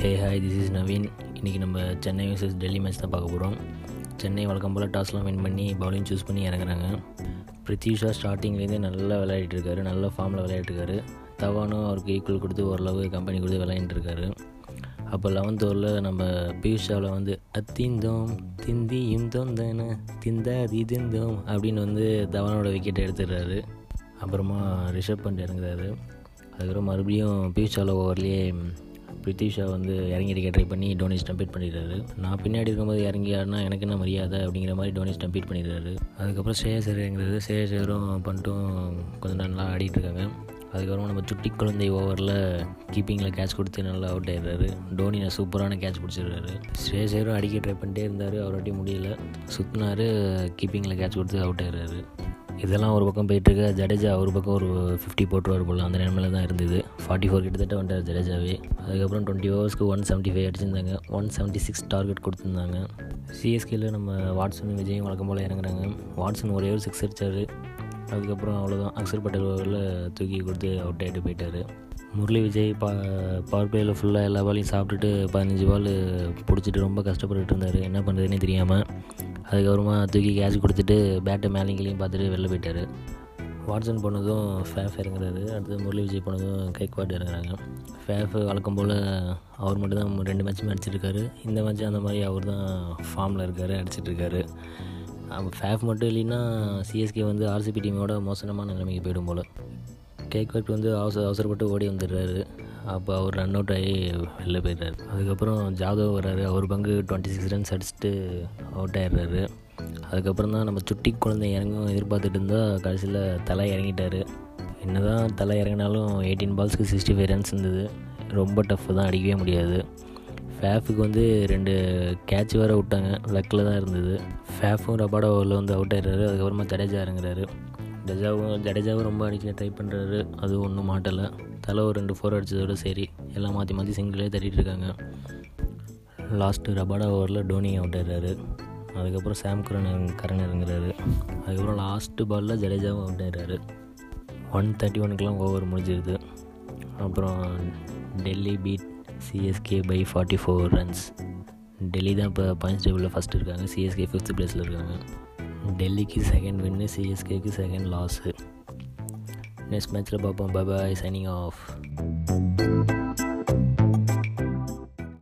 Hey hi this is Naveen இன்றைக்கி நம்ம Chennai versus Delhi match தான் பார்க்க போகிறோம் சென்னை வழக்கம் போல் டாஸ்லாம் வின் பண்ணி பவுலிங் சூஸ் பண்ணி இறங்குறாங்க. பிரித்யூஷா ஸ்டார்டிங்லேருந்தே நல்லா விளையாடிட்டுருக்காரு நல்ல ஃபார்மில் விளையாடிட்டு இருக்காரு. தவானும் அவருக்கு ஈக்குவல் கொடுத்து ஓரளவு கம்பெனி கொடுத்து விளையாண்டுருக்காரு அப்போ லெவன்த் ஓரில் நம்ம பியூஷாவில் வந்து அத்திந்தோம் திந்தியும் தொந்தன திந்தாதி திந்தோம் அப்படின்னு வந்து தவானோட விக்கெட்டை எடுத்துடுறாரு. அப்புறமா ரிஷப் பண்ட் இறங்குறாரு. அதுக்கப்புறம் மறுபடியும் பியூஷாவில் ஓவர்லேயே பிரித்திஷா வந்து இறங்கி அடிக்க ட்ரை பண்ணி டோனி ஸ்டம்பீட் பண்ணிடுறாரு. நான் பின்னாடி இருக்கும்போது இறங்கி ஆடினா எனக்கு என்ன மரியாதை அப்படிங்கிற மாதிரி டோனி ஸ்டம்பீட் பண்ணிடுறாரு. அதுக்கப்புறம் ஸ்ரேயசர் இறங்குறது ஸ்ரேயசரும் பண்ணிட்டும் கொஞ்சம் நல்லா ஆடிட்டு இருக்காங்க அதுக்கப்புறம் நம்ம சுட்டி குழந்தை ஓவரில் கீப்பிங்கில் கேட்ச் கொடுத்து நல்லா அவுட் ஆயிடுறாரு. டோனி சூப்பரான கேட்ச் பிடிச்சிடுறாரு. ஸ்ரேயசரும் அடிக்க ட்ரை பண்ணிட்டே இருந்தார் அவராட்டி முடியல. சுற்றினார் கீப்பிங்கில் கேட்ச் கொடுத்து அவுட் ஆயிடுறாரு. இதெல்லாம் ஒரு பக்கம் போயிட்டுருக்கு. ஜடேஜா ஒரு பக்கம் ஒரு ஃபிஃப்டி போட்டுருவார் போல். அந்த நிலமையில தான் இருந்தது. ஃபார்ட்டி ஃபோர் கிட்டத்தட்ட வந்துட்டார் ஜடேஜாவே. அதுக்கப்புறம் டுவெண்ட்டி ஓவர்ஸ்க்கு ஒன் செவன்ட்டி ஃபைவ் அடிச்சிருந்தாங்க ஒன் செவன்ட்டி சிக்ஸ் டார்கெட் கொடுத்துருந்தாங்க சிஎஸ்கேல நம்ம வாட்ஸன் விஜயும் வழக்கம் போல் இறங்குறாங்க. வாட்ஸன் ஒரே ஒரு சிக்ஸ் அடித்தார் அதுக்கப்புறம் அவ்வளோதான் அக்சர் பட்டேல் ஓவரில் தூக்கி கொடுத்து அவுட் ஆகிட்டு போயிட்டார். முரளி விஜய் பா பவர் பிளேயில் ஃபுல்லாக எல்லா பாலையும் சாப்பிட்டுட்டு பதினஞ்சு பால் பிடிச்சிட்டு ரொம்ப கஷ்டப்பட்டுட்டு இருந்தார். என்ன பண்ணுறதுனே தெரியாமல் அதுக்கப்புறமா தூக்கி கேட்ச் கொடுத்துட்டு பேட்டை மேலேங்களையும் பார்த்துட்டு வெளில போயிட்டார். வாட்ஸன் போனதும் ஃபேஃப் இறங்குறாரு. அடுத்து முரளி விஜய் போனதும் கைக்வாட் இறங்குறாங்க. ஃபேஃப் வழக்கம் போல் அவர் மட்டும் தான் ரெண்டு மேட்ச்சுமே அடிச்சிருக்காரு. இந்த மேட்ச் அந்த மாதிரி அவர் தான் ஃபார்மில் இருக்கார் அடிச்சிட்ருக்காரு ஃபேஃப் மட்டும் இல்லைன்னா சிஎஸ்கே வந்து ஆர்சிபி டீமோட மோசமான நிலைமைக்கு போயிடும் போல். கேக்வாட் வந்து அவசர அவசரப்பட்டு ஓடி வந்துடுறாரு. அப்போ அவர் ரன் அவுட் ஆகி வெளில போயிடுறாரு. அதுக்கப்புறம் ஜாதவ் வர்றாரு. அவர் பங்கு டுவெண்ட்டி சிக்ஸ் ரன்ஸ் அடிச்சுட்டு அவுட் ஆயிடுறாரு. அதுக்கப்புறம் தான் நம்ம சுட்டி குழந்தை இறங்கும் எதிர்பார்த்துட்டு இருந்தால் கடைசியில் தலை இறங்கிட்டார். என்ன தான் தலை இறங்கினாலும் எயிட்டீன் பால்ஸ்க்கு சிக்ஸ்டி ஃபைவ் ரன்ஸ் இருந்தது. ரொம்ப டஃப் தான் அடிக்கவே முடியாது. ஃபேஃபுக்கு வந்து ரெண்டு கேட்ச் வேறு விட்டாங்க. லக்கில் தான் இருந்தது. ஃபேஃபும் ரபாடா ஓவரில் வந்து அவுட் ஆயிடுறாரு. அதுக்கப்புறமா ஜடேஜா இறங்குறாரு. ஜடேஜாவும் ஜடேஜாவும் ரொம்ப அடிக்க ட்ரை பண்ணுறாரு அதுவும் ஒன்றும் மாட்டலை. தலை ஒரு ரெண்டு ஃபோர் அடித்ததோட சரி. எல்லாம் மாற்றி மாற்றி சிங்கிளே தட்டிகிட்டு இருக்காங்க. லாஸ்ட்டு ரபாடா ஓவரில் டோனி அவுட் ஆயிடுறாரு அதுக்கப்புறம் சாம் கரன் கரன் இறங்குறாரு. அதுக்கப்புறம் லாஸ்ட்டு பாலில் ஜடேஜாவும் அவுட் ஆயிடுறாரு ஒன் தேர்ட்டி ஒனுக்கெலாம் ஓவர் முடிஞ்சிருது. அப்புறம் Delhi beat CSK by forty four runs Delhi தான் இப்போ பாயிண்ட்ஸ் டேபிளில் ஃபஸ்ட்டு இருக்காங்க. சிஎஸ்கே ஃபிஃப்த் பிளேஸில் இருக்காங்க. डेली की सेकेंड विन में सी एस के की सेकेंड लॉस है। नेक्स्ट मैच का बाय बाय साइनिंग ऑफ़